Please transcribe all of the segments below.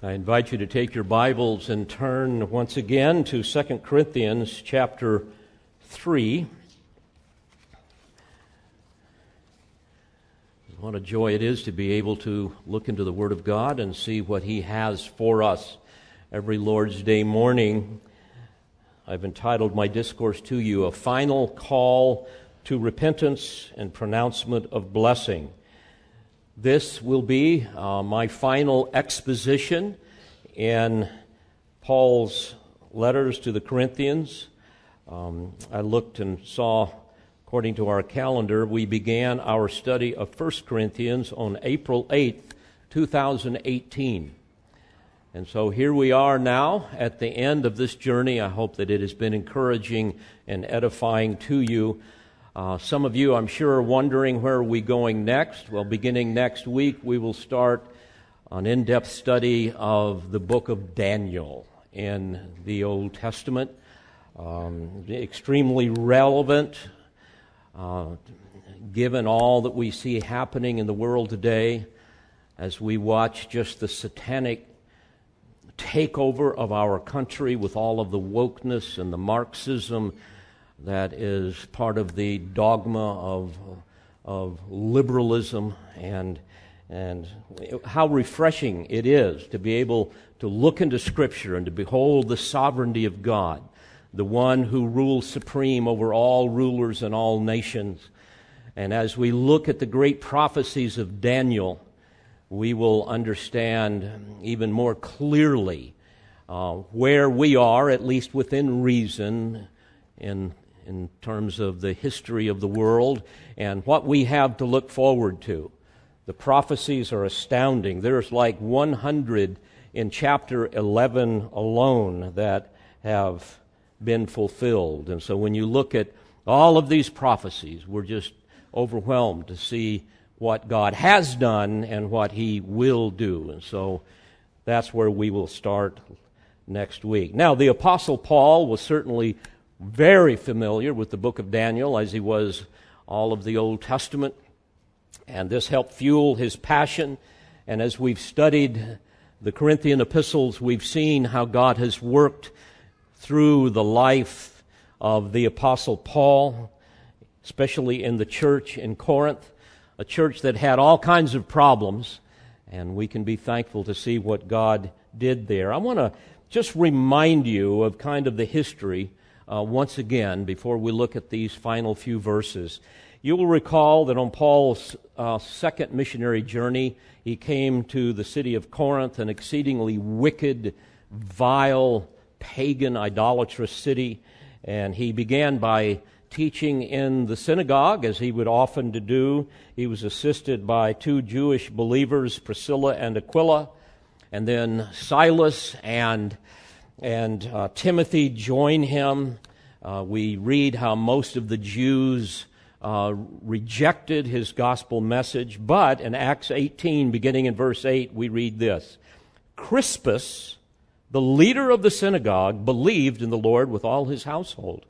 I invite you to take your Bibles and turn once again to 2 Corinthians chapter 3. What a joy it is to be able to look into the Word of God and see what He has for us every Lord's Day morning. I've entitled my discourse to you, A Final Call to Repentance and Pronouncement of Blessing. This will be uh, my final exposition in Paul's letters to the Corinthians. Um, I looked and saw, according to our calendar, we began our study of 1 Corinthians on April 8th, 2018. And so here we are now at the end of this journey. I hope that it has been encouraging and edifying to you. Uh, some of you, I'm sure, are wondering where are we going next. Well, beginning next week, we will start an in depth study of the book of Daniel in the Old Testament. Um, extremely relevant, uh, given all that we see happening in the world today as we watch just the satanic takeover of our country with all of the wokeness and the Marxism that is part of the dogma of, of liberalism and, and how refreshing it is to be able to look into Scripture and to behold the sovereignty of God, the one who rules supreme over all rulers and all nations. And as we look at the great prophecies of Daniel, we will understand even more clearly uh, where we are, at least within reason, in in terms of the history of the world and what we have to look forward to. The prophecies are astounding. There's like 100 in chapter 11 alone that have been fulfilled. And so when you look at all of these prophecies, we're just overwhelmed to see what God has done and what He will do. And so that's where we will start next week. Now, the Apostle Paul was certainly very familiar with the book of Daniel as he was all of the Old Testament. And this helped fuel his passion. And as we've studied the Corinthian epistles, we've seen how God has worked through the life of the Apostle Paul, especially in the church in Corinth, a church that had all kinds of problems. And we can be thankful to see what God did there. I want to just remind you of kind of the history uh, once again before we look at these final few verses. You will recall that on Paul's uh, second missionary journey, he came to the city of Corinth, an exceedingly wicked, vile, pagan, idolatrous city, and he began by teaching in the synagogue, as he would often do. He was assisted by two Jewish believers, Priscilla and Aquila, and then Silas and and uh, Timothy join him. Uh, we read how most of the Jews uh, rejected his gospel message, but in Acts 18, beginning in verse 8, we read this Crispus, the leader of the synagogue, believed in the Lord with all his household.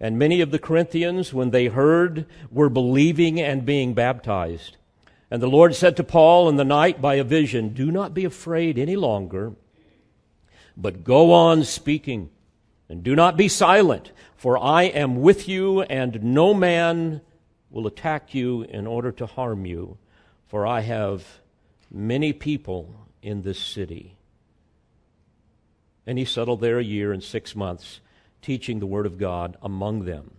And many of the Corinthians, when they heard, were believing and being baptized. And the Lord said to Paul in the night by a vision, Do not be afraid any longer but go on speaking, and do not be silent, for I am with you, and no man will attack you in order to harm you, for I have many people in this city. And he settled there a year and six months, teaching the Word of God among them.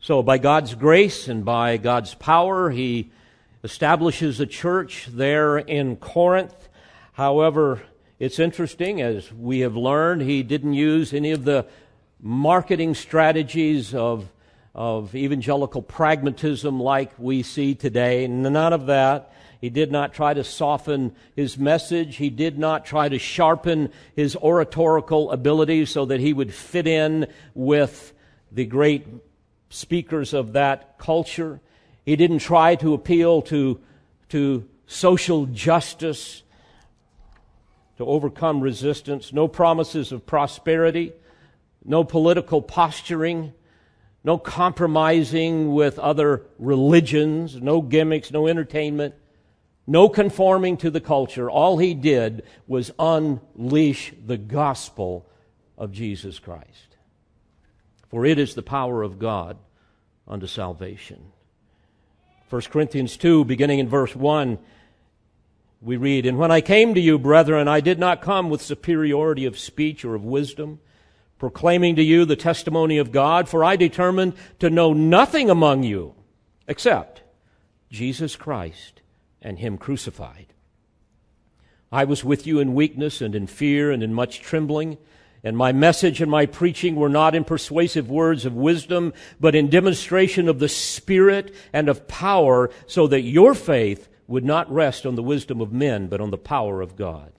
So, by God's grace and by God's power, he establishes a church there in Corinth. However, it's interesting, as we have learned, he didn't use any of the marketing strategies of, of evangelical pragmatism like we see today. None of that. He did not try to soften his message. He did not try to sharpen his oratorical abilities so that he would fit in with the great speakers of that culture. He didn't try to appeal to, to social justice to overcome resistance, no promises of prosperity, no political posturing, no compromising with other religions, no gimmicks, no entertainment, no conforming to the culture. All he did was unleash the gospel of Jesus Christ. For it is the power of God unto salvation. 1 Corinthians 2, beginning in verse 1, we read, And when I came to you, brethren, I did not come with superiority of speech or of wisdom, proclaiming to you the testimony of God, for I determined to know nothing among you except Jesus Christ and Him crucified. I was with you in weakness and in fear and in much trembling. And my message and my preaching were not in persuasive words of wisdom, but in demonstration of the Spirit and of power, so that your faith would not rest on the wisdom of men, but on the power of God.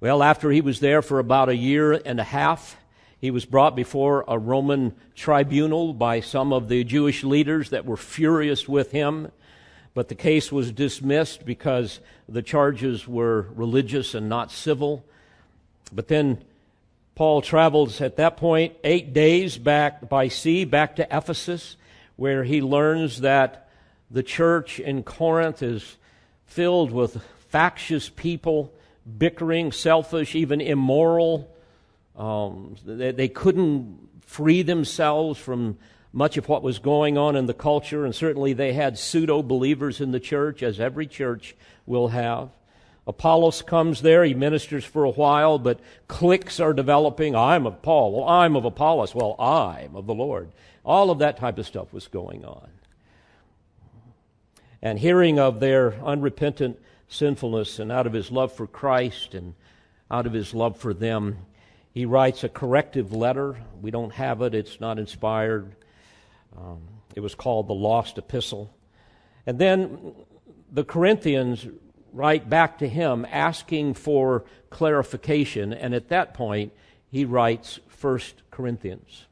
Well, after he was there for about a year and a half, he was brought before a Roman tribunal by some of the Jewish leaders that were furious with him. But the case was dismissed because the charges were religious and not civil. But then Paul travels at that point eight days back by sea back to Ephesus, where he learns that the church in Corinth is filled with factious people, bickering, selfish, even immoral. Um, they, they couldn't free themselves from much of what was going on in the culture, and certainly they had pseudo believers in the church, as every church will have. Apollos comes there, he ministers for a while, but cliques are developing. I'm of Paul. Well, I'm of Apollos. Well, I'm of the Lord. All of that type of stuff was going on and hearing of their unrepentant sinfulness, and out of his love for Christ and out of his love for them, he writes a corrective letter. We don't have it, it's not inspired. Um, it was called the Lost Epistle. And then the Corinthians write back to him asking for clarification, and at that point, he writes First Corinthians.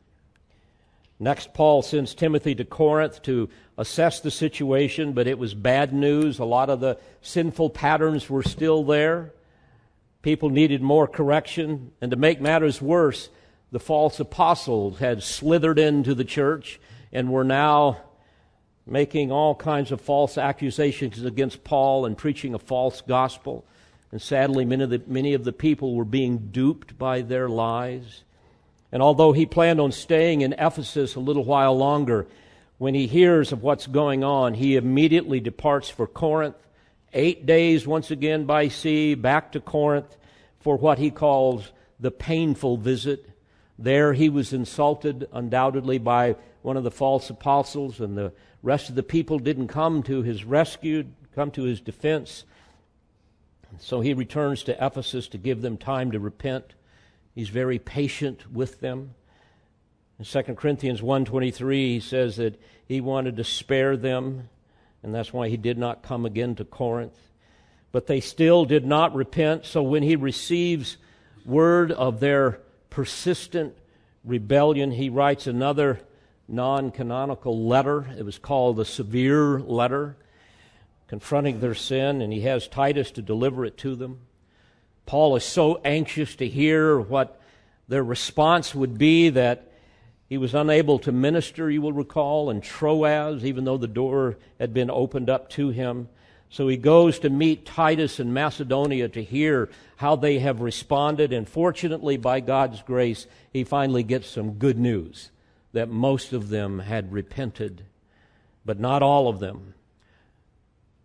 Next, Paul sends Timothy to Corinth to assess the situation, but it was bad news. A lot of the sinful patterns were still there. People needed more correction. And to make matters worse, the false apostles had slithered into the church and were now making all kinds of false accusations against Paul and preaching a false gospel. And sadly, many of the, many of the people were being duped by their lies. And although he planned on staying in Ephesus a little while longer, when he hears of what's going on, he immediately departs for Corinth. Eight days once again by sea, back to Corinth for what he calls the painful visit. There he was insulted undoubtedly by one of the false apostles, and the rest of the people didn't come to his rescue, come to his defense. So he returns to Ephesus to give them time to repent. He's very patient with them. In 2 Corinthians 1.23, he says that he wanted to spare them, and that's why he did not come again to Corinth. But they still did not repent, so when he receives word of their persistent rebellion, he writes another non canonical letter. It was called the Severe Letter, confronting their sin, and he has Titus to deliver it to them. Paul is so anxious to hear what their response would be that he was unable to minister, you will recall, in Troas, even though the door had been opened up to him. So he goes to meet Titus in Macedonia to hear how they have responded. And fortunately, by God's grace, he finally gets some good news that most of them had repented, but not all of them.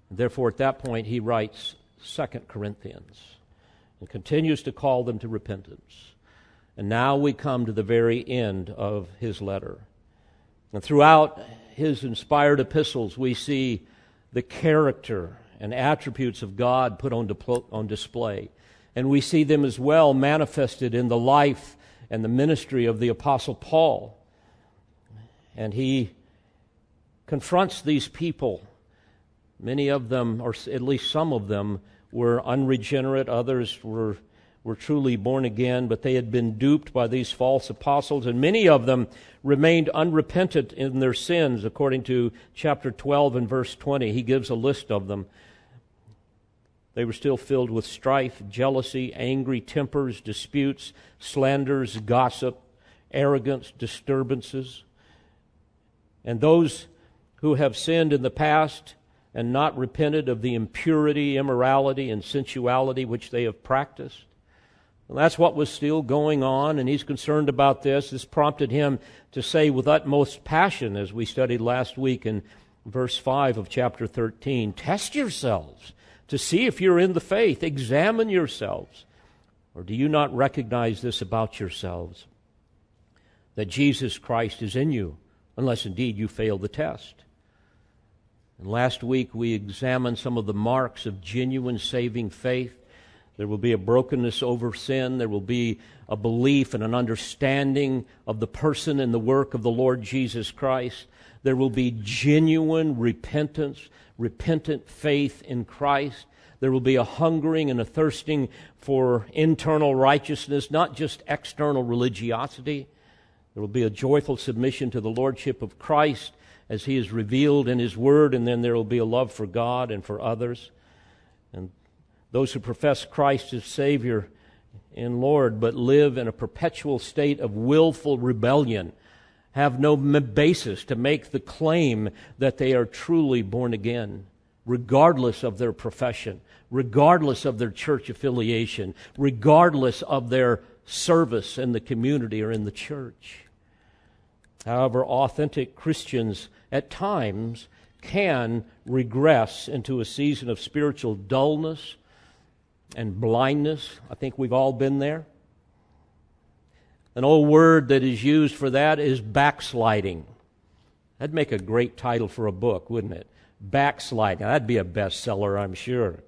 Therefore, at that point, he writes Second Corinthians and continues to call them to repentance. And now we come to the very end of his letter. And throughout his inspired epistles, we see the character and attributes of God put on, on display. And we see them as well manifested in the life and the ministry of the Apostle Paul. And he confronts these people. Many of them, or at least some of them, were unregenerate, others were, were truly born again, but they had been duped by these false apostles, and many of them remained unrepentant in their sins, according to chapter 12 and verse 20. He gives a list of them. They were still filled with strife, jealousy, angry tempers, disputes, slanders, gossip, arrogance, disturbances. And those who have sinned in the past and not repented of the impurity, immorality, and sensuality which they have practiced. Well, that's what was still going on, and he's concerned about this. This prompted him to say with utmost passion, as we studied last week in verse 5 of chapter 13 Test yourselves to see if you're in the faith, examine yourselves. Or do you not recognize this about yourselves? That Jesus Christ is in you, unless indeed you fail the test. And last week we examined some of the marks of genuine saving faith. There will be a brokenness over sin. There will be a belief and an understanding of the person and the work of the Lord Jesus Christ. There will be genuine repentance, repentant faith in Christ. There will be a hungering and a thirsting for internal righteousness, not just external religiosity. There will be a joyful submission to the Lordship of Christ as He is revealed in His Word, and then there will be a love for God and for others. And those who profess Christ as Savior and Lord but live in a perpetual state of willful rebellion have no basis to make the claim that they are truly born again, regardless of their profession, regardless of their church affiliation, regardless of their service in the community or in the church. However, authentic Christians at times can regress into a season of spiritual dullness and blindness. I think we've all been there. An old word that is used for that is backsliding. That'd make a great title for a book, wouldn't it? Backsliding. That'd be a bestseller, I'm sure.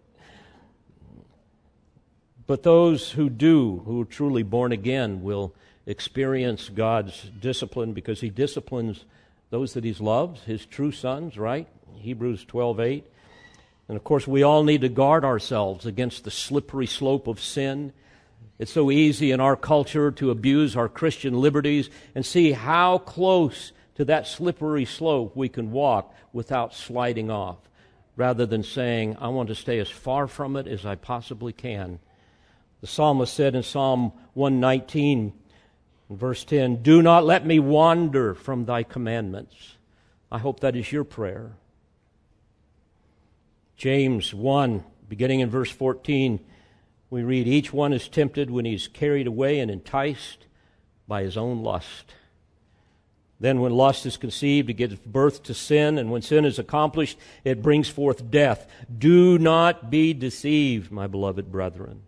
But those who do, who are truly born again, will experience God's discipline because He disciplines those that He loves, His true sons, right? Hebrews 12 8. And of course, we all need to guard ourselves against the slippery slope of sin it's so easy in our culture to abuse our Christian liberties and see how close to that slippery slope we can walk without sliding off, rather than saying, I want to stay as far from it as I possibly can. The psalmist said in Psalm 119, verse 10, Do not let me wander from thy commandments. I hope that is your prayer. James 1, beginning in verse 14, we read, Each one is tempted when he's carried away and enticed by his own lust. Then, when lust is conceived, it gives birth to sin, and when sin is accomplished, it brings forth death. Do not be deceived, my beloved brethren.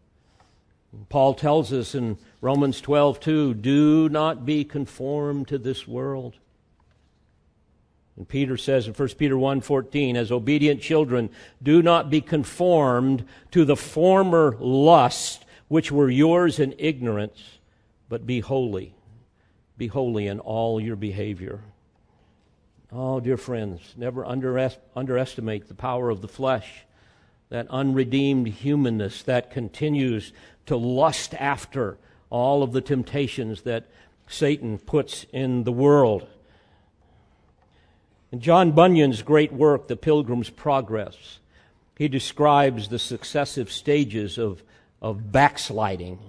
Paul tells us in Romans 12, 2, do not be conformed to this world, and Peter says in 1 Peter 1:14, as obedient children, do not be conformed to the former lust which were yours in ignorance, but be holy. Be holy in all your behavior. Oh, dear friends, never underestimate the power of the flesh, that unredeemed humanness that continues to lust after all of the temptations that Satan puts in the world. In John Bunyan's great work, The Pilgrim's Progress, he describes the successive stages of, of backsliding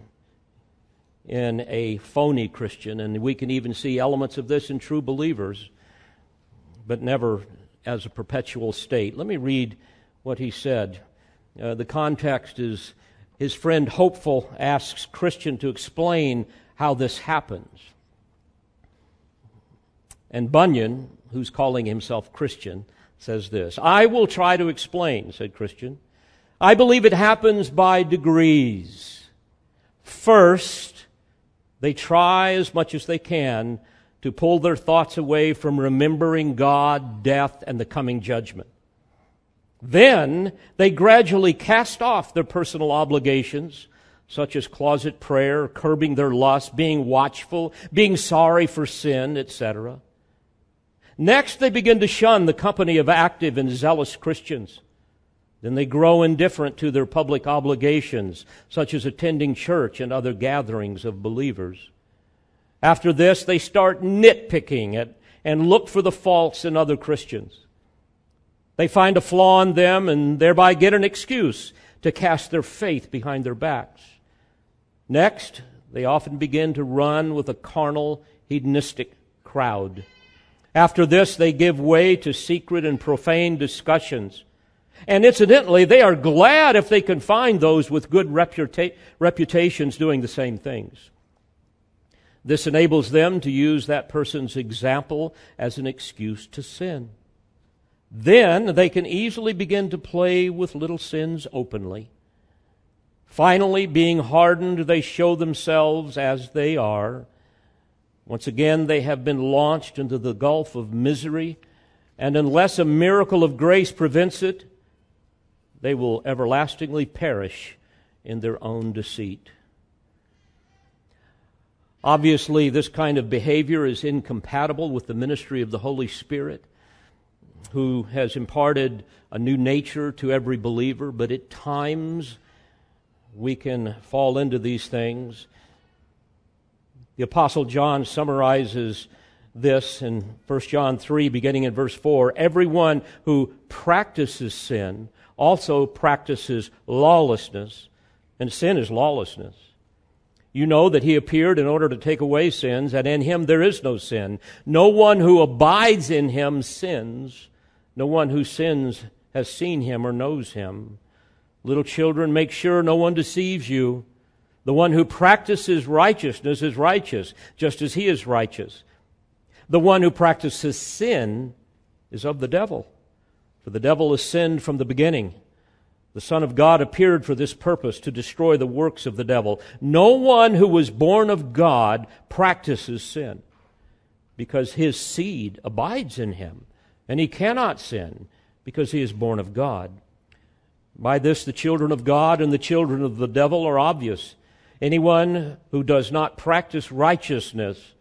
in a phony Christian, and we can even see elements of this in true believers, but never as a perpetual state. Let me read what he said. Uh, the context is his friend Hopeful asks Christian to explain how this happens. And Bunyan, who's calling himself Christian, says this I will try to explain, said Christian. I believe it happens by degrees. First, they try as much as they can to pull their thoughts away from remembering God, death, and the coming judgment. Then they gradually cast off their personal obligations, such as closet prayer, curbing their lust, being watchful, being sorry for sin, etc. Next, they begin to shun the company of active and zealous Christians. Then they grow indifferent to their public obligations, such as attending church and other gatherings of believers. After this, they start nitpicking and look for the faults in other Christians. They find a flaw in them and thereby get an excuse to cast their faith behind their backs. Next, they often begin to run with a carnal, hedonistic crowd. After this, they give way to secret and profane discussions And incidentally, they are glad if they can find those with good reputa- reputations doing the same things. This enables them to use that person's example as an excuse to sin. Then they can easily begin to play with little sins openly. Finally, being hardened, they show themselves as they are. Once again, they have been launched into the gulf of misery, and unless a miracle of grace prevents it, they will everlastingly perish in their own deceit. Obviously, this kind of behavior is incompatible with the ministry of the Holy Spirit who has imparted a new nature to every believer, but at times we can fall into these things. The Apostle John summarizes this in 1 John 3, beginning in verse 4. Everyone who practices sin also practices lawlessness, and sin is lawlessness. You know that he appeared in order to take away sins, and in him there is no sin. No one who abides in him sins. No one who sins has seen him or knows him. Little children, make sure no one deceives you. The one who practices righteousness is righteous, just as he is righteous. The one who practices sin is of the devil, for the devil has sinned from the beginning. The Son of God appeared for this purpose, to destroy the works of the devil. No one who was born of God practices sin, because his seed abides in him and he cannot sin because he is born of God. By this, the children of God and the children of the devil are obvious. Anyone who does not practice righteousness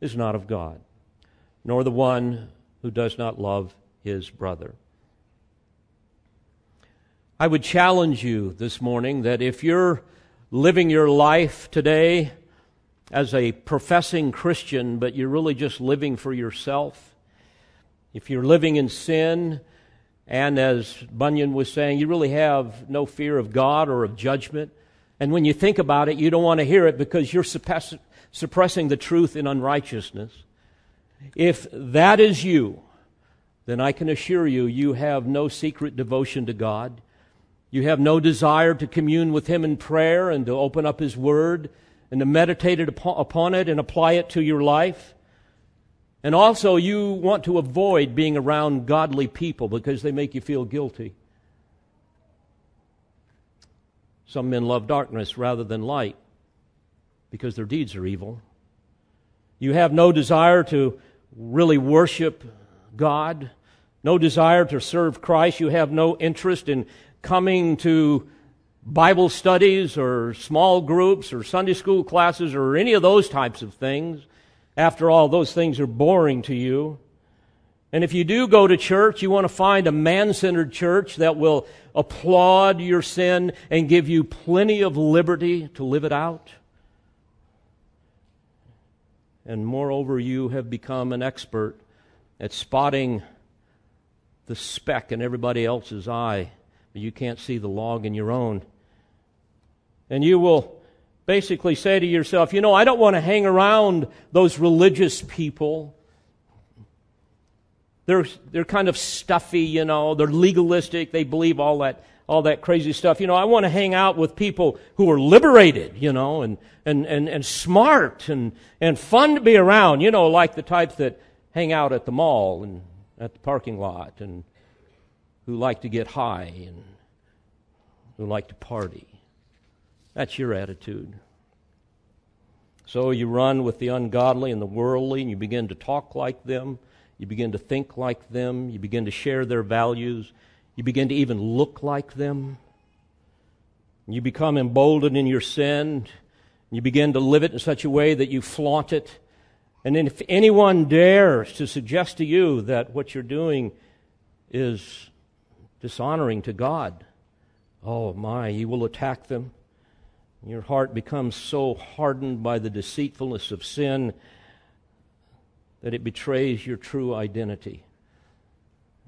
is not of God, nor the one who does not love his brother. I would challenge you this morning that if you're living your life today as a professing Christian, but you're really just living for yourself, if you're living in sin, and as Bunyan was saying, you really have no fear of God or of judgment. And when you think about it, you don't want to hear it because you're suppress- suppressing the truth in unrighteousness. If that is you, then I can assure you, you have no secret devotion to God. You have no desire to commune with Him in prayer and to open up His Word and to meditate upon it and apply it to your life. And also, you want to avoid being around godly people because they make you feel guilty. Some men love darkness rather than light because their deeds are evil. You have no desire to really worship God, no desire to serve Christ. You have no interest in coming to Bible studies or small groups or Sunday school classes or any of those types of things. After all, those things are boring to you. And if you do go to church, you want to find a man centered church that will applaud your sin and give you plenty of liberty to live it out. And moreover, you have become an expert at spotting the speck in everybody else's eye, but you can't see the log in your own. And you will basically say to yourself, you know, I don't want to hang around those religious people. They're, they're kind of stuffy, you know, they're legalistic, they believe all that, all that crazy stuff. You know, I want to hang out with people who are liberated, you know, and, and, and, and smart and, and fun to be around, you know, like the types that hang out at the mall and at the parking lot and who like to get high and who like to party. That's your attitude. So you run with the ungodly and the worldly, and you begin to talk like them. You begin to think like them. You begin to share their values. You begin to even look like them. You become emboldened in your sin. You begin to live it in such a way that you flaunt it. And then if anyone dares to suggest to you that what you're doing is dishonoring to God, oh my, you will attack them. Your heart becomes so hardened by the deceitfulness of sin that it betrays your true identity.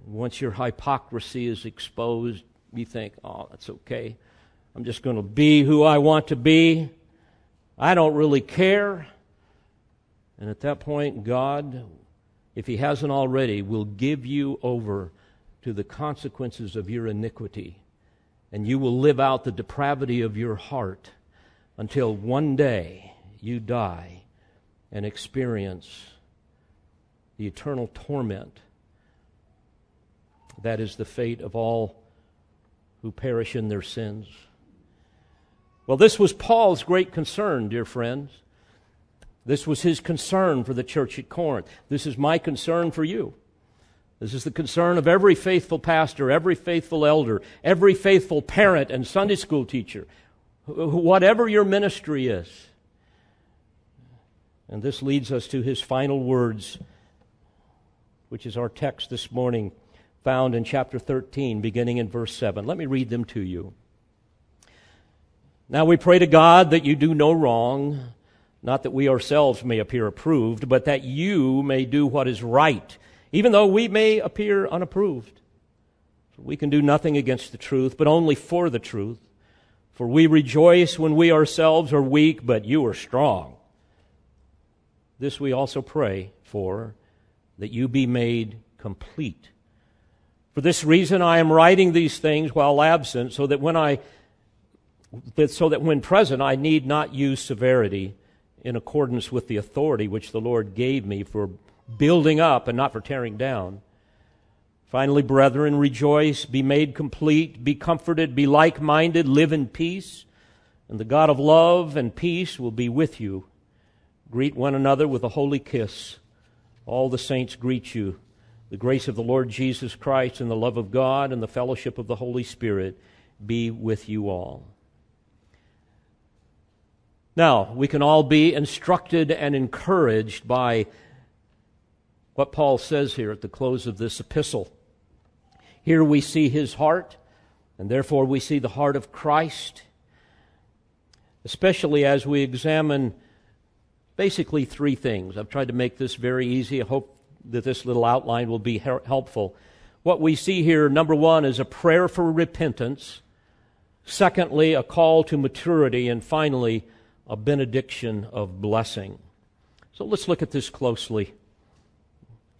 Once your hypocrisy is exposed, you think, oh, that's okay. I'm just going to be who I want to be. I don't really care. And at that point, God, if He hasn't already, will give you over to the consequences of your iniquity, and you will live out the depravity of your heart until one day you die and experience the eternal torment. That is the fate of all who perish in their sins. Well, this was Paul's great concern, dear friends. This was his concern for the church at Corinth. This is my concern for you. This is the concern of every faithful pastor, every faithful elder, every faithful parent and Sunday school teacher, whatever your ministry is. And this leads us to his final words, which is our text this morning, found in chapter 13, beginning in verse 7. Let me read them to you. Now we pray to God that you do no wrong, not that we ourselves may appear approved, but that you may do what is right, even though we may appear unapproved. For we can do nothing against the truth, but only for the truth. For we rejoice when we ourselves are weak, but you are strong. This we also pray for, that you be made complete. For this reason I am writing these things while absent, so that when I so that when present I need not use severity in accordance with the authority which the Lord gave me for building up and not for tearing down. Finally, brethren, rejoice, be made complete, be comforted, be like minded, live in peace, and the God of love and peace will be with you. Greet one another with a holy kiss. All the saints greet you. The grace of the Lord Jesus Christ and the love of God and the fellowship of the Holy Spirit be with you all. Now, we can all be instructed and encouraged by what Paul says here at the close of this epistle. Here we see his heart, and therefore we see the heart of Christ, especially as we examine basically three things. I've tried to make this very easy. I hope that this little outline will be helpful. What we see here, number one, is a prayer for repentance. Secondly, a call to maturity. And finally, a benediction of blessing. So let's look at this closely.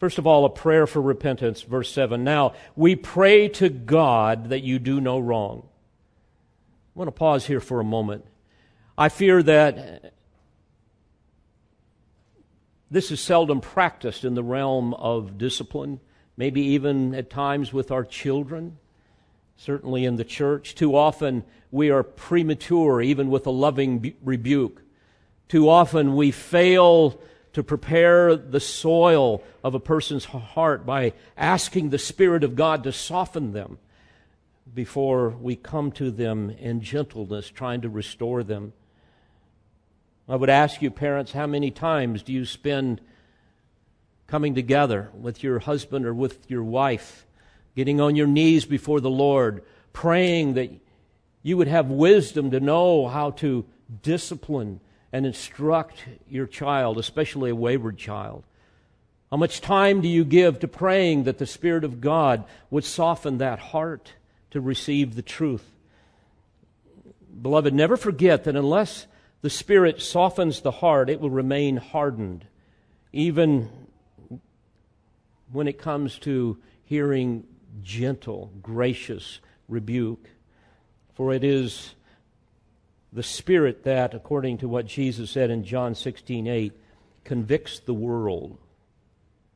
First of all, a prayer for repentance, verse 7. Now, we pray to God that you do no wrong. I want to pause here for a moment. I fear that this is seldom practiced in the realm of discipline, maybe even at times with our children certainly in the church. Too often we are premature, even with a loving rebuke. Too often we fail to prepare the soil of a person's heart by asking the Spirit of God to soften them before we come to them in gentleness, trying to restore them. I would ask you, parents, how many times do you spend coming together with your husband or with your wife? getting on your knees before the Lord, praying that you would have wisdom to know how to discipline and instruct your child, especially a wayward child. How much time do you give to praying that the Spirit of God would soften that heart to receive the truth? Beloved, never forget that unless the Spirit softens the heart, it will remain hardened, even when it comes to hearing gentle, gracious rebuke. For it is the Spirit that, according to what Jesus said in John 16 8, convicts the world.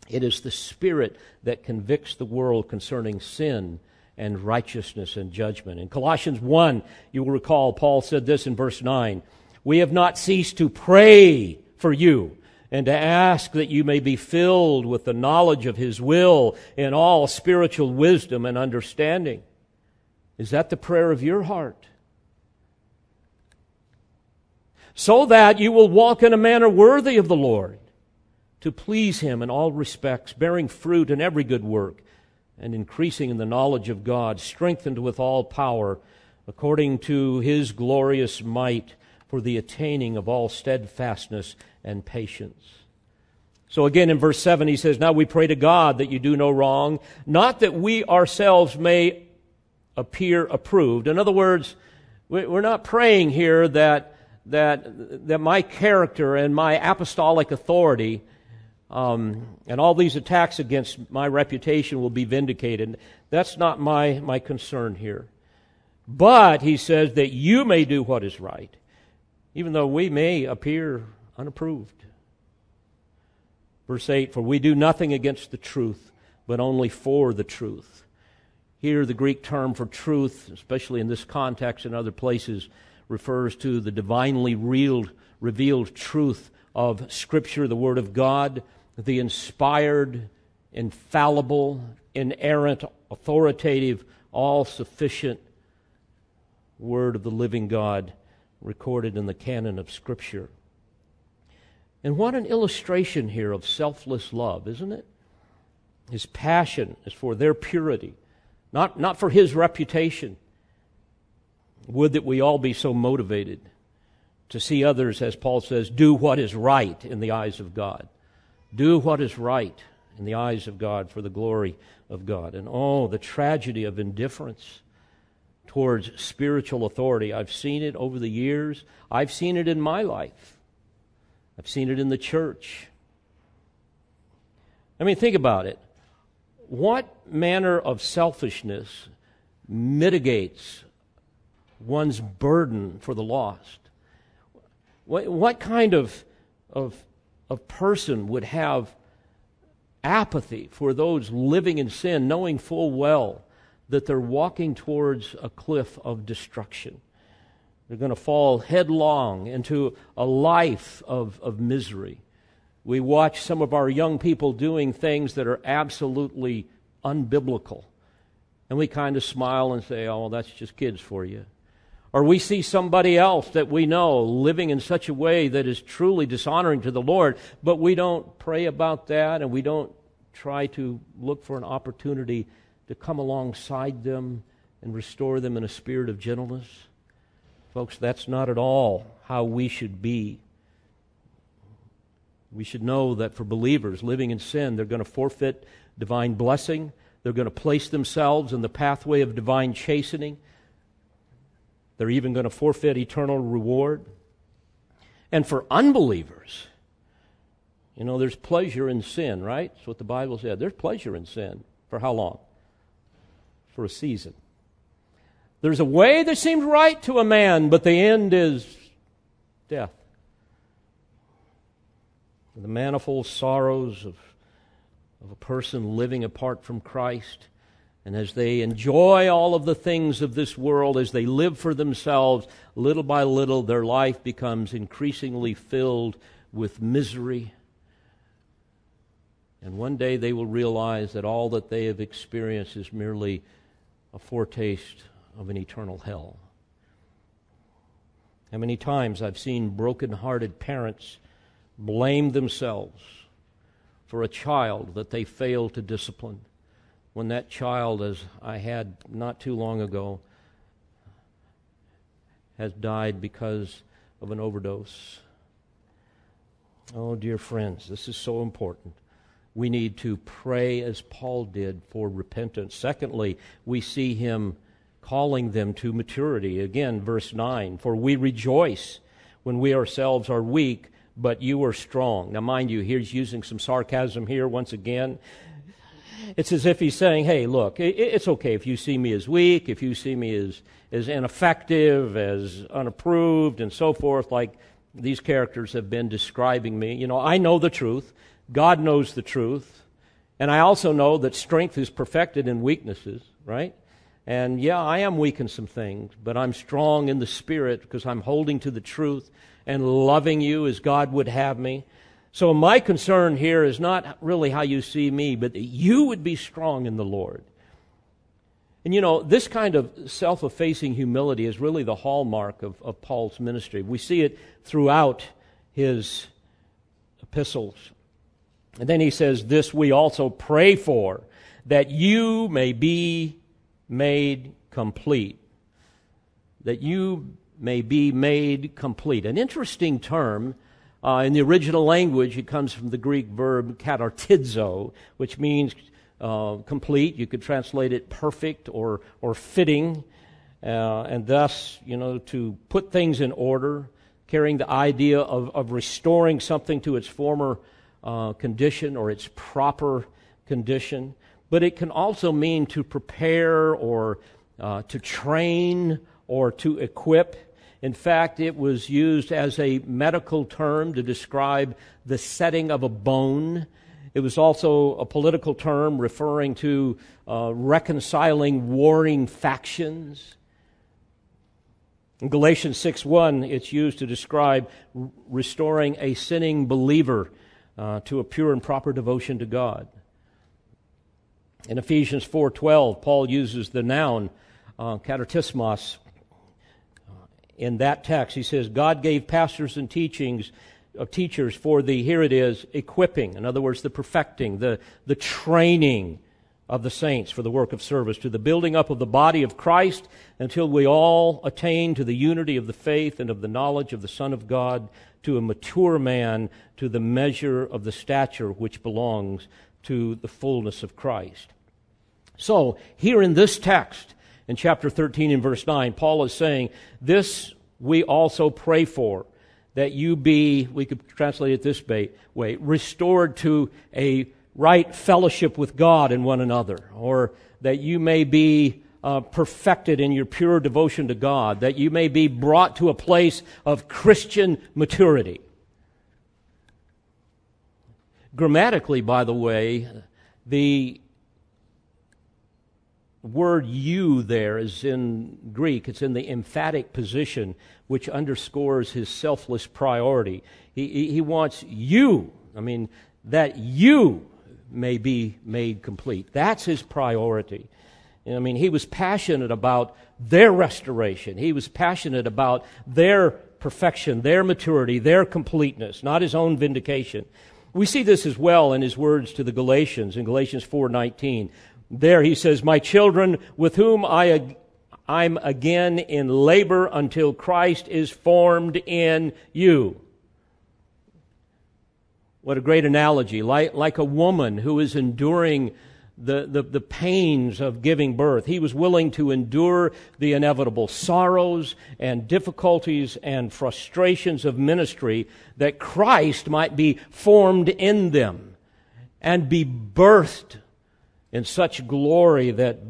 It is the Spirit that convicts the world concerning sin and righteousness and judgment. In Colossians 1, you will recall Paul said this in verse 9 We have not ceased to pray for you and to ask that you may be filled with the knowledge of His will in all spiritual wisdom and understanding. Is that the prayer of your heart? So that you will walk in a manner worthy of the Lord, to please Him in all respects, bearing fruit in every good work, and increasing in the knowledge of God, strengthened with all power, according to His glorious might for the attaining of all steadfastness and patience. So again in verse 7 he says, Now we pray to God that you do no wrong, not that we ourselves may appear approved. In other words, we're not praying here that, that, that my character and my apostolic authority um, and all these attacks against my reputation will be vindicated. That's not my, my concern here. But he says that you may do what is right, even though we may appear unapproved. Verse 8 For we do nothing against the truth, but only for the truth. Here, the Greek term for truth, especially in this context and other places, refers to the divinely revealed, revealed truth of Scripture, the Word of God, the inspired, infallible, inerrant, authoritative, all sufficient Word of the living God recorded in the canon of Scripture. And what an illustration here of selfless love, isn't it? His passion is for their purity, not, not for his reputation. Would that we all be so motivated to see others, as Paul says, do what is right in the eyes of God. Do what is right in the eyes of God for the glory of God. And oh, the tragedy of indifference towards spiritual authority. I've seen it over the years, I've seen it in my life, I've seen it in the church. I mean, think about it. What manner of selfishness mitigates one's burden for the lost? What, what kind of, of, of person would have apathy for those living in sin, knowing full well that they're walking towards a cliff of destruction. They're going to fall headlong into a life of, of misery. We watch some of our young people doing things that are absolutely unbiblical. And we kind of smile and say, oh, that's just kids for you. Or we see somebody else that we know living in such a way that is truly dishonoring to the Lord, but we don't pray about that and we don't try to look for an opportunity to come alongside them and restore them in a spirit of gentleness. Folks, that's not at all how we should be. We should know that for believers living in sin, they're going to forfeit divine blessing. They're going to place themselves in the pathway of divine chastening. They're even going to forfeit eternal reward. And for unbelievers, you know, there's pleasure in sin, right? That's what the Bible said. There's pleasure in sin. For how long? for a season. There's a way that seems right to a man, but the end is death. The manifold sorrows of, of a person living apart from Christ. And as they enjoy all of the things of this world, as they live for themselves, little by little, their life becomes increasingly filled with misery. And one day they will realize that all that they have experienced is merely a foretaste of an eternal hell. How many times I've seen broken-hearted parents blame themselves for a child that they failed to discipline when that child, as I had not too long ago, has died because of an overdose. Oh, dear friends, this is so important we need to pray as Paul did for repentance. Secondly, we see him calling them to maturity. Again, verse 9 For we rejoice when we ourselves are weak, but you are strong. Now, mind you, he's using some sarcasm here once again. It's as if he's saying, hey, look, it's okay if you see me as weak, if you see me as, as ineffective, as unapproved, and so forth, like these characters have been describing me. You know, I know the truth. God knows the truth. And I also know that strength is perfected in weaknesses, right? And yeah, I am weak in some things, but I'm strong in the Spirit because I'm holding to the truth and loving you as God would have me. So my concern here is not really how you see me, but that you would be strong in the Lord. And you know, this kind of self effacing humility is really the hallmark of, of Paul's ministry. We see it throughout his epistles. And then he says, This we also pray for, that you may be made complete. That you may be made complete. An interesting term. Uh, in the original language, it comes from the Greek verb katartizo, which means uh, complete. You could translate it perfect or, or fitting. Uh, and thus, you know, to put things in order, carrying the idea of, of restoring something to its former uh, condition or its proper condition, but it can also mean to prepare or uh, to train or to equip. In fact, it was used as a medical term to describe the setting of a bone. It was also a political term referring to uh, reconciling warring factions. In Galatians 6:1, it's used to describe restoring a sinning believer uh, to a pure and proper devotion to God. In Ephesians 4:12, Paul uses the noun uh, in that text, he says, "God gave pastors and teachings of uh, teachers for the here it is equipping. In other words, the perfecting, the the training." of the saints for the work of service, to the building up of the body of Christ until we all attain to the unity of the faith and of the knowledge of the Son of God, to a mature man, to the measure of the stature which belongs to the fullness of Christ. So, here in this text, in chapter 13 and verse 9, Paul is saying, This we also pray for, that you be, we could translate it this way, restored to a right fellowship with God and one another, or that you may be uh, perfected in your pure devotion to God, that you may be brought to a place of Christian maturity. Grammatically, by the way, the word you there is in Greek. It's in the emphatic position, which underscores his selfless priority. He, he wants you, I mean, that you may be made complete. That's his priority. I mean, he was passionate about their restoration. He was passionate about their perfection, their maturity, their completeness, not his own vindication. We see this as well in his words to the Galatians in Galatians 4:19. There he says, "My children, with whom I I'm again in labor until Christ is formed in you." What a great analogy. Like, like a woman who is enduring the, the, the, pains of giving birth. He was willing to endure the inevitable sorrows and difficulties and frustrations of ministry that Christ might be formed in them and be birthed in such glory that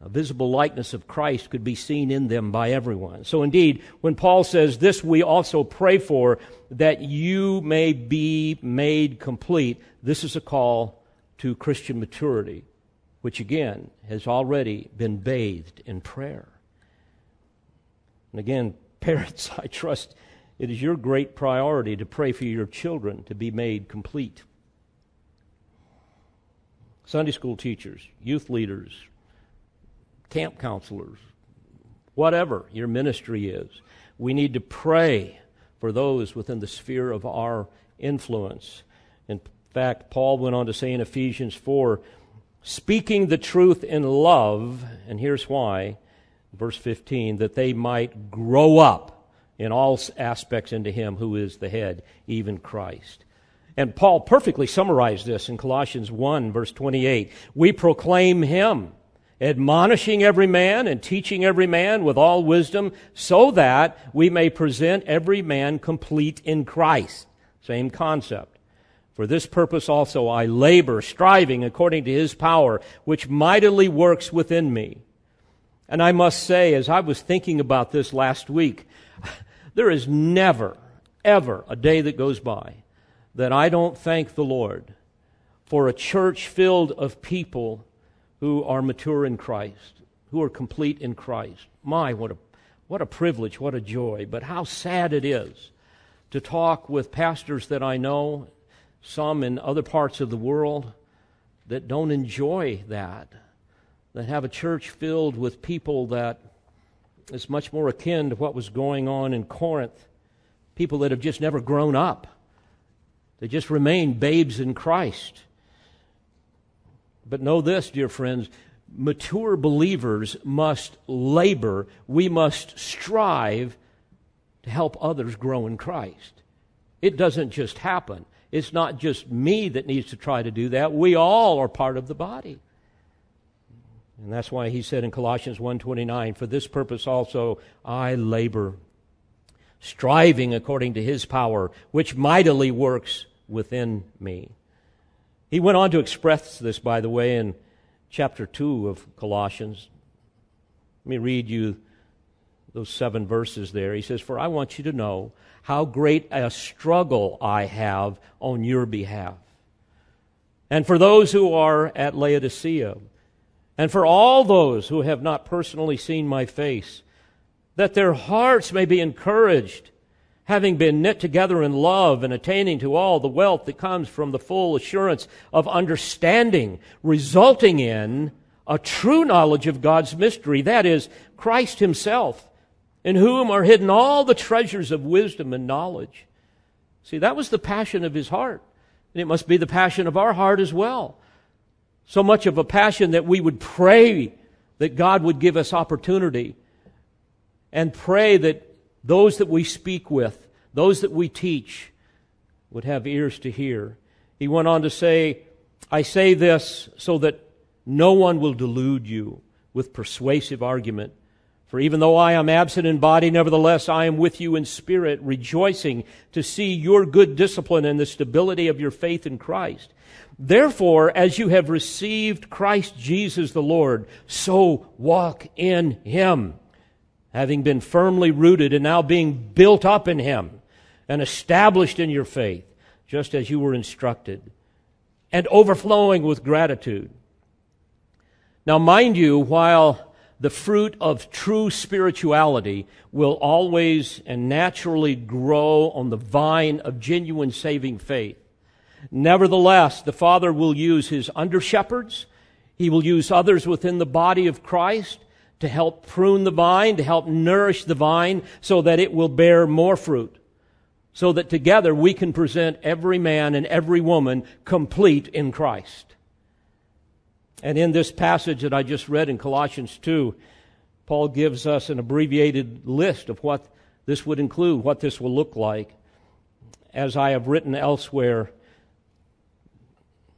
a visible likeness of Christ could be seen in them by everyone. So indeed, when Paul says this, we also pray for that you may be made complete. This is a call to Christian maturity, which again has already been bathed in prayer. And again, parents, I trust it is your great priority to pray for your children to be made complete. Sunday school teachers, youth leaders, camp counselors, whatever your ministry is. We need to pray for those within the sphere of our influence. In fact, Paul went on to say in Ephesians 4 speaking the truth in love, and here's why, verse 15, that they might grow up in all aspects into Him who is the head, even Christ. And Paul perfectly summarized this in Colossians 1, verse 28. We proclaim Him admonishing every man and teaching every man with all wisdom, so that we may present every man complete in Christ. Same concept. For this purpose also I labor, striving according to his power, which mightily works within me. And I must say, as I was thinking about this last week, there is never, ever a day that goes by that I don't thank the Lord for a church filled of people who are mature in Christ, who are complete in Christ. My, what a, what a privilege, what a joy. But how sad it is to talk with pastors that I know, some in other parts of the world, that don't enjoy that, that have a church filled with people that is much more akin to what was going on in Corinth, people that have just never grown up. They just remain babes in Christ. But know this, dear friends mature believers must labor, we must strive to help others grow in Christ. It doesn't just happen. It's not just me that needs to try to do that. We all are part of the body. And that's why he said in Colossians 1:29, "For this purpose also I labor, striving according to his power, which mightily works within me. He went on to express this, by the way, in chapter 2 of Colossians. Let me read you those seven verses there. He says, For I want you to know how great a struggle I have on your behalf. And for those who are at Laodicea, and for all those who have not personally seen my face, that their hearts may be encouraged, having been knit together in love and attaining to all the wealth that comes from the full assurance of understanding, resulting in a true knowledge of God's mystery, that is, Christ Himself, in whom are hidden all the treasures of wisdom and knowledge. See, that was the passion of His heart. And it must be the passion of our heart as well. So much of a passion that we would pray that God would give us opportunity and pray that those that we speak with, those that we teach, would have ears to hear. He went on to say, I say this so that no one will delude you with persuasive argument. For even though I am absent in body, nevertheless I am with you in spirit, rejoicing to see your good discipline and the stability of your faith in Christ. Therefore, as you have received Christ Jesus the Lord, so walk in him, having been firmly rooted and now being built up in him and established in your faith, just as you were instructed, and overflowing with gratitude. Now, mind you, while the fruit of true spirituality will always and naturally grow on the vine of genuine saving faith, nevertheless, the Father will use his under shepherds, he will use others within the body of Christ to help prune the vine, to help nourish the vine so that it will bear more fruit. So that together we can present every man and every woman complete in Christ. And in this passage that I just read in Colossians 2, Paul gives us an abbreviated list of what this would include, what this will look like. As I have written elsewhere,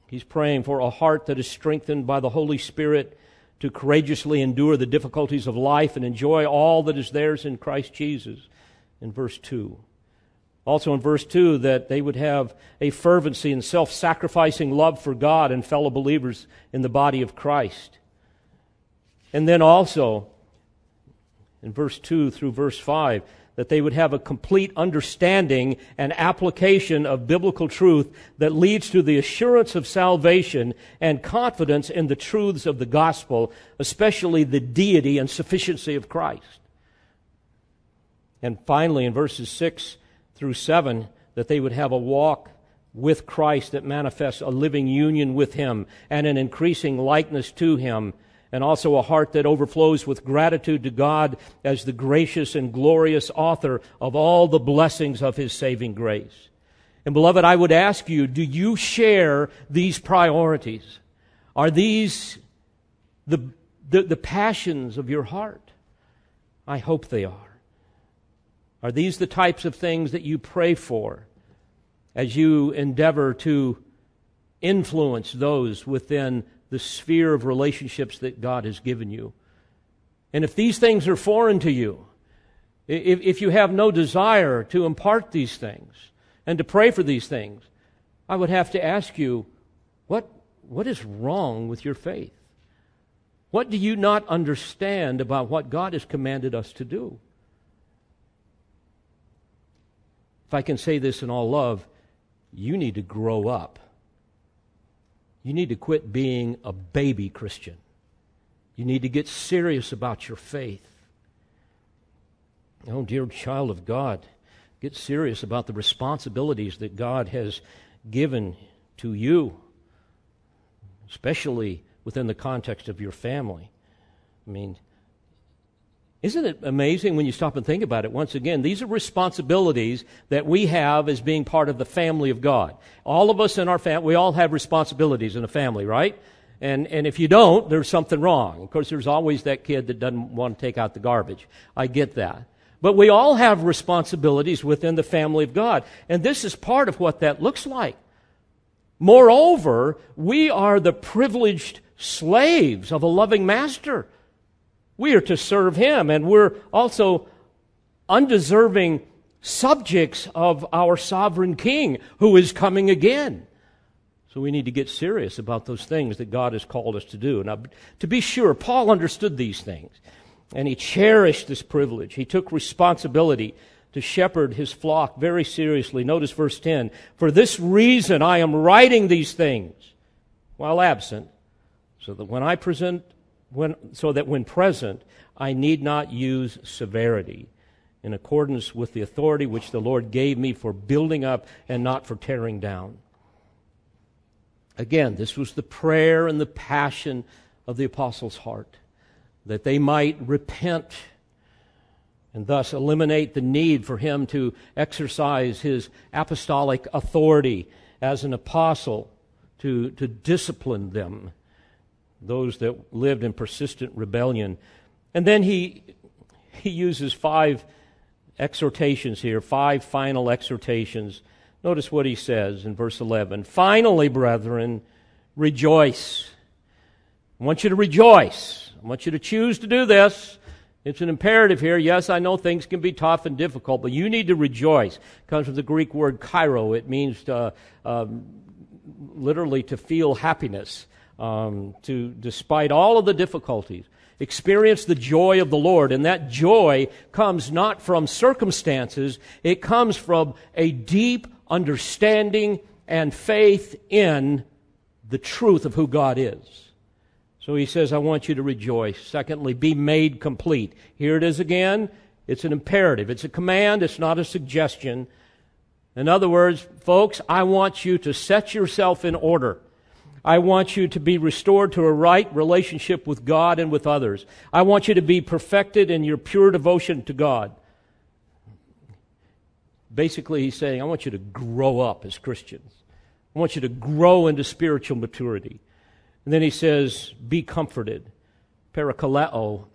he's praying for a heart that is strengthened by the Holy Spirit to courageously endure the difficulties of life and enjoy all that is theirs in Christ Jesus, in verse 2. Also in verse 2, that they would have a fervency and self sacrificing love for God and fellow believers in the body of Christ. And then also, in verse 2 through verse 5, that they would have a complete understanding and application of biblical truth that leads to the assurance of salvation and confidence in the truths of the gospel, especially the deity and sufficiency of Christ. And finally, in verses 6 through 7 that they would have a walk with Christ that manifests a living union with Him and an increasing likeness to Him, and also a heart that overflows with gratitude to God as the gracious and glorious author of all the blessings of His saving grace. And beloved, I would ask you, do you share these priorities? Are these the, the, the passions of your heart? I hope they are. Are these the types of things that you pray for as you endeavor to influence those within the sphere of relationships that God has given you? And if these things are foreign to you, if, if you have no desire to impart these things and to pray for these things, I would have to ask you, what, what is wrong with your faith? What do you not understand about what God has commanded us to do? If I can say this in all love, you need to grow up. You need to quit being a baby Christian. You need to get serious about your faith. Oh, dear child of God, get serious about the responsibilities that God has given to you, especially within the context of your family. I mean, isn't it amazing when you stop and think about it? Once again, these are responsibilities that we have as being part of the family of God. All of us in our family, we all have responsibilities in a family, right? And, and if you don't, there's something wrong. Of course, there's always that kid that doesn't want to take out the garbage. I get that. But we all have responsibilities within the family of God. And this is part of what that looks like. Moreover, we are the privileged slaves of a loving master. We are to serve Him, and we're also undeserving subjects of our sovereign king who is coming again. So we need to get serious about those things that God has called us to do. Now, to be sure, Paul understood these things and he cherished this privilege. He took responsibility to shepherd his flock very seriously. Notice verse 10. For this reason I am writing these things while absent, so that when I present, when, so that when present, I need not use severity in accordance with the authority which the Lord gave me for building up and not for tearing down. Again, this was the prayer and the passion of the apostles' heart that they might repent and thus eliminate the need for him to exercise his apostolic authority as an apostle to, to discipline them, those that lived in persistent rebellion. And then he, he uses five exhortations here, five final exhortations. Notice what he says in verse 11. Finally, brethren, rejoice. I want you to rejoice. I want you to choose to do this. It's an imperative here. Yes, I know things can be tough and difficult, but you need to rejoice. It comes from the Greek word kairo. It means to, um, literally to feel happiness, um, to despite all of the difficulties experience the joy of the Lord. And that joy comes not from circumstances, it comes from a deep understanding and faith in the truth of who God is. So he says, I want you to rejoice. Secondly, be made complete. Here it is again. It's an imperative. It's a command. It's not a suggestion. In other words, folks, I want you to set yourself in order. I want you to be restored to a right relationship with God and with others. I want you to be perfected in your pure devotion to God. Basically, he's saying, I want you to grow up as Christians. I want you to grow into spiritual maturity. And then he says, be comforted. Parakaleo.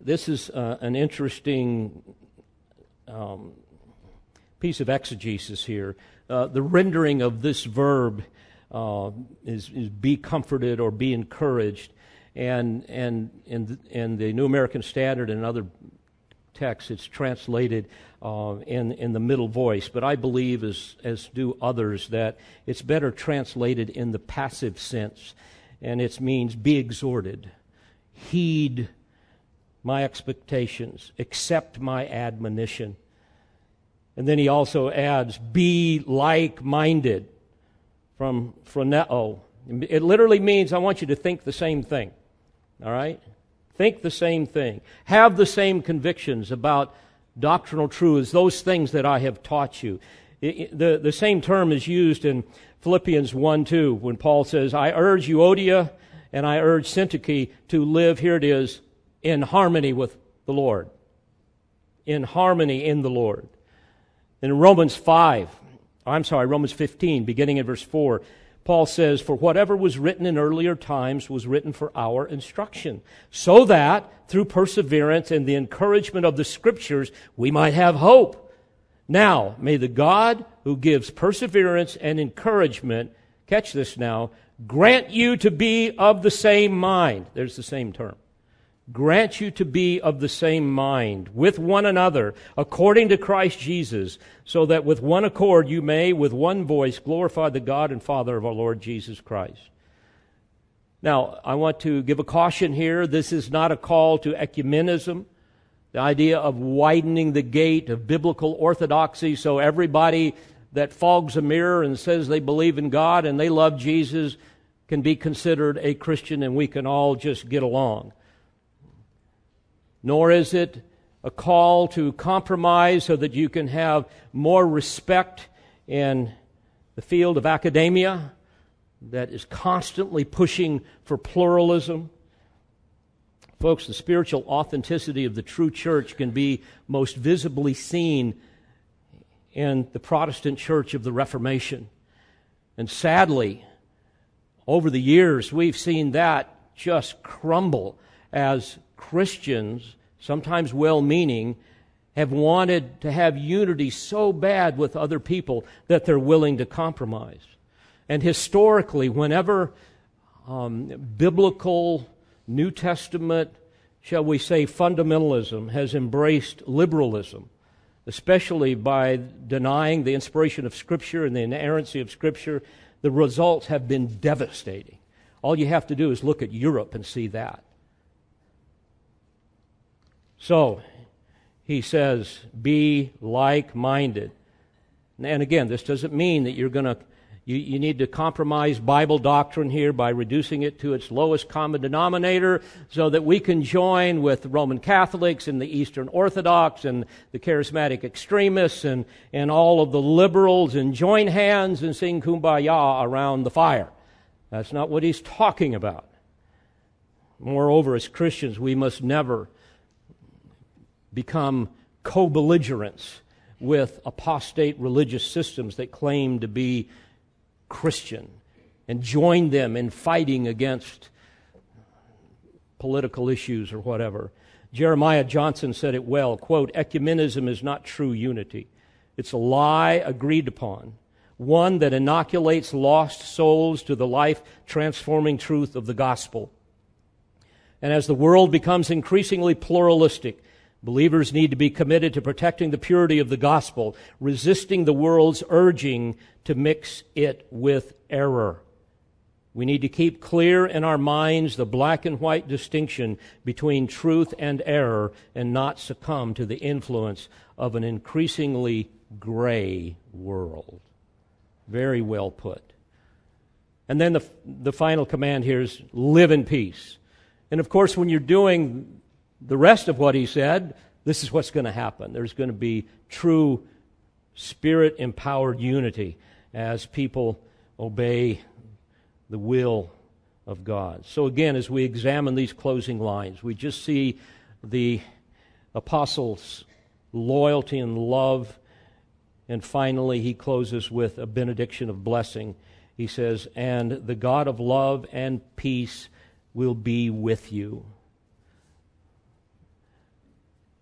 This is uh, an interesting um, piece of exegesis here. Uh, the rendering of this verb uh, is, is be comforted or be encouraged. And, and in, in the New American Standard and other texts, it's translated uh, in, in the middle voice. But I believe, as, as do others, that it's better translated in the passive sense. And it means be exhorted, heed my expectations, accept my admonition. And then he also adds, be like minded from phroneo. It literally means I want you to think the same thing. All right? Think the same thing. Have the same convictions about doctrinal truths, those things that I have taught you. the, the same term is used in Philippians 1 2 when Paul says, I urge Euodia and I urge Syntyche to live, here it is, in harmony with the Lord. In harmony in the Lord. In Romans 5, Oh, I'm sorry, Romans 15, beginning in verse 4, Paul says, For whatever was written in earlier times was written for our instruction, so that through perseverance and the encouragement of the Scriptures we might have hope. Now, may the God who gives perseverance and encouragement, catch this now, grant you to be of the same mind. There's the same term grant you to be of the same mind with one another according to Christ Jesus, so that with one accord you may, with one voice, glorify the God and Father of our Lord Jesus Christ. Now, I want to give a caution here. This is not a call to ecumenism, the idea of widening the gate of biblical orthodoxy so everybody that fogs a mirror and says they believe in God and they love Jesus can be considered a Christian and we can all just get along nor is it a call to compromise so that you can have more respect in the field of academia that is constantly pushing for pluralism. Folks, the spiritual authenticity of the true church can be most visibly seen in the Protestant church of the Reformation. And sadly, over the years, we've seen that just crumble as Christians, sometimes well meaning, have wanted to have unity so bad with other people that they're willing to compromise. And historically, whenever um, biblical New Testament, shall we say, fundamentalism has embraced liberalism, especially by denying the inspiration of Scripture and the inerrancy of Scripture, the results have been devastating. All you have to do is look at Europe and see that. So, he says, be like minded. And again, this doesn't mean that you're going to you, you need to compromise Bible doctrine here by reducing it to its lowest common denominator so that we can join with Roman Catholics and the Eastern Orthodox and the charismatic extremists and, and all of the liberals and join hands and sing kumbaya around the fire. That's not what he's talking about. Moreover, as Christians, we must never become co belligerents with apostate religious systems that claim to be Christian and join them in fighting against political issues or whatever. Jeremiah Johnson said it well, quote, ecumenism is not true unity. It's a lie agreed upon, one that inoculates lost souls to the life transforming truth of the gospel. And as the world becomes increasingly pluralistic, Believers need to be committed to protecting the purity of the gospel, resisting the world's urging to mix it with error. We need to keep clear in our minds the black and white distinction between truth and error and not succumb to the influence of an increasingly gray world. Very well put. And then the, the final command here is live in peace. And of course, when you're doing the rest of what he said, this is what's going to happen. There's going to be true spirit empowered unity as people obey the will of God. So, again, as we examine these closing lines, we just see the apostles' loyalty and love. And finally, he closes with a benediction of blessing. He says, And the God of love and peace will be with you.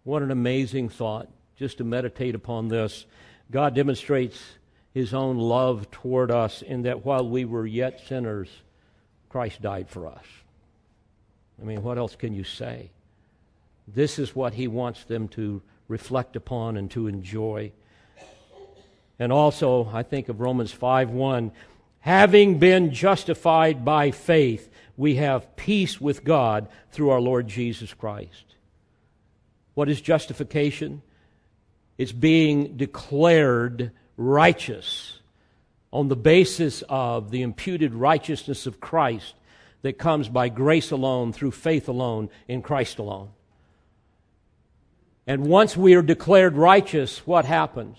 What an amazing thought just to meditate upon this. God demonstrates his own love toward us in that while we were yet sinners, Christ died for us. I mean, what else can you say? This is what he wants them to reflect upon and to enjoy. And also, I think of Romans 5 1. Having been justified by faith, we have peace with God through our Lord Jesus Christ. What is justification? It's being declared righteous on the basis of the imputed righteousness of Christ that comes by grace alone, through faith alone, in Christ alone. And once we are declared righteous, what happens?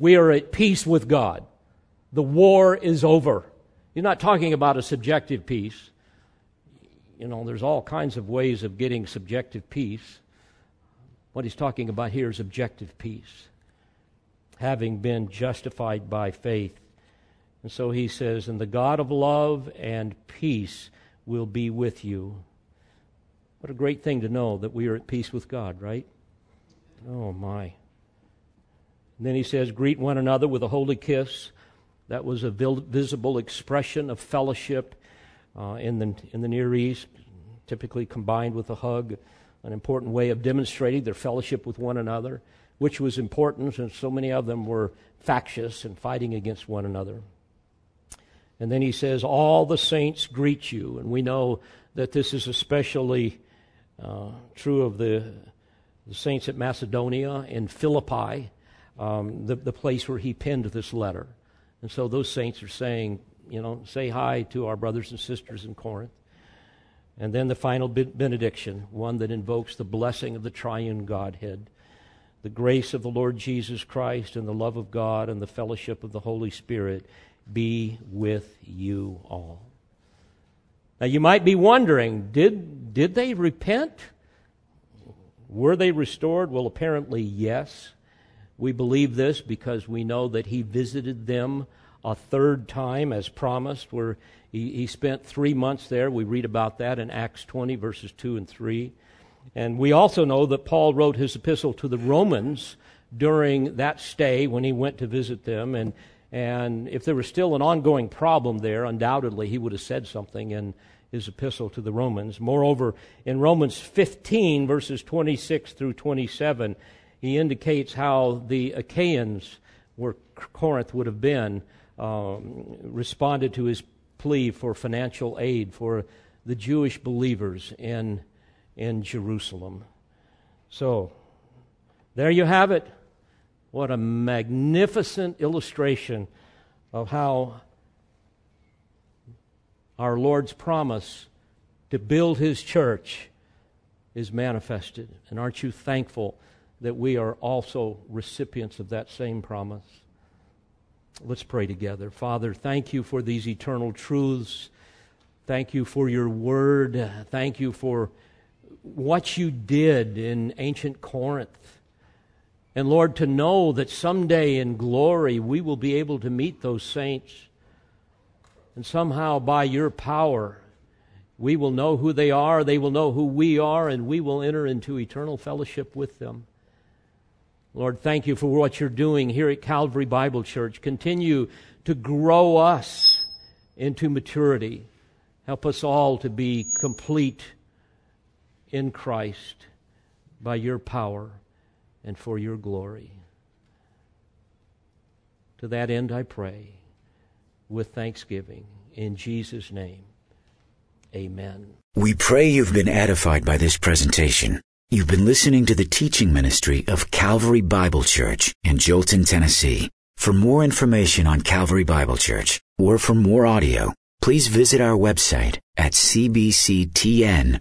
We are at peace with God. The war is over. You're not talking about a subjective peace. You know, there's all kinds of ways of getting subjective peace. What he's talking about here is objective peace, having been justified by faith. And so he says, And the God of love and peace will be with you. What a great thing to know that we are at peace with God, right? Oh, my. And then he says, Greet one another with a holy kiss. That was a visible expression of fellowship uh, in, the, in the Near East, typically combined with a hug an important way of demonstrating their fellowship with one another, which was important since so many of them were factious and fighting against one another. And then he says, All the saints greet you. And we know that this is especially uh, true of the, the, saints at Macedonia in Philippi, um, the, the place where he penned this letter. And so those saints are saying, you know, say hi to our brothers and sisters in Corinth. And then the final benediction, one that invokes the blessing of the triune Godhead. The grace of the Lord Jesus Christ and the love of God and the fellowship of the Holy Spirit be with you all. Now you might be wondering, did, did they repent? Were they restored? Well, apparently, yes. We believe this because we know that he visited them a third time as promised, where he, he spent three months there. We read about that in Acts 20, verses 2 and 3. And we also know that Paul wrote his epistle to the Romans during that stay when he went to visit them. And, and if there was still an ongoing problem there, undoubtedly he would have said something in his epistle to the Romans. Moreover, in Romans 15, verses 26 through 27, he indicates how the Achaeans, where Corinth would have been, um, responded to his plea for financial aid for the Jewish believers in, in Jerusalem. So, there you have it. What a magnificent illustration of how our Lord's promise to build his church is manifested. And aren't you thankful that we are also recipients of that same promise? Let's pray together. Father, thank you for these eternal truths. Thank you for your word. Thank you for what you did in ancient Corinth. And Lord, to know that someday in glory we will be able to meet those saints. And somehow by your power, we will know who they are, they will know who we are, and we will enter into eternal fellowship with them. Lord, thank you for what you're doing here at Calvary Bible Church. Continue to grow us into maturity. Help us all to be complete in Christ by your power and for your glory. To that end, I pray with thanksgiving in Jesus' name. Amen. We pray you've been edified by this presentation. You've been listening to the teaching ministry of Calvary Bible Church in Jolton, Tennessee. For more information on Calvary Bible Church or for more audio, please visit our website at cbctn.org.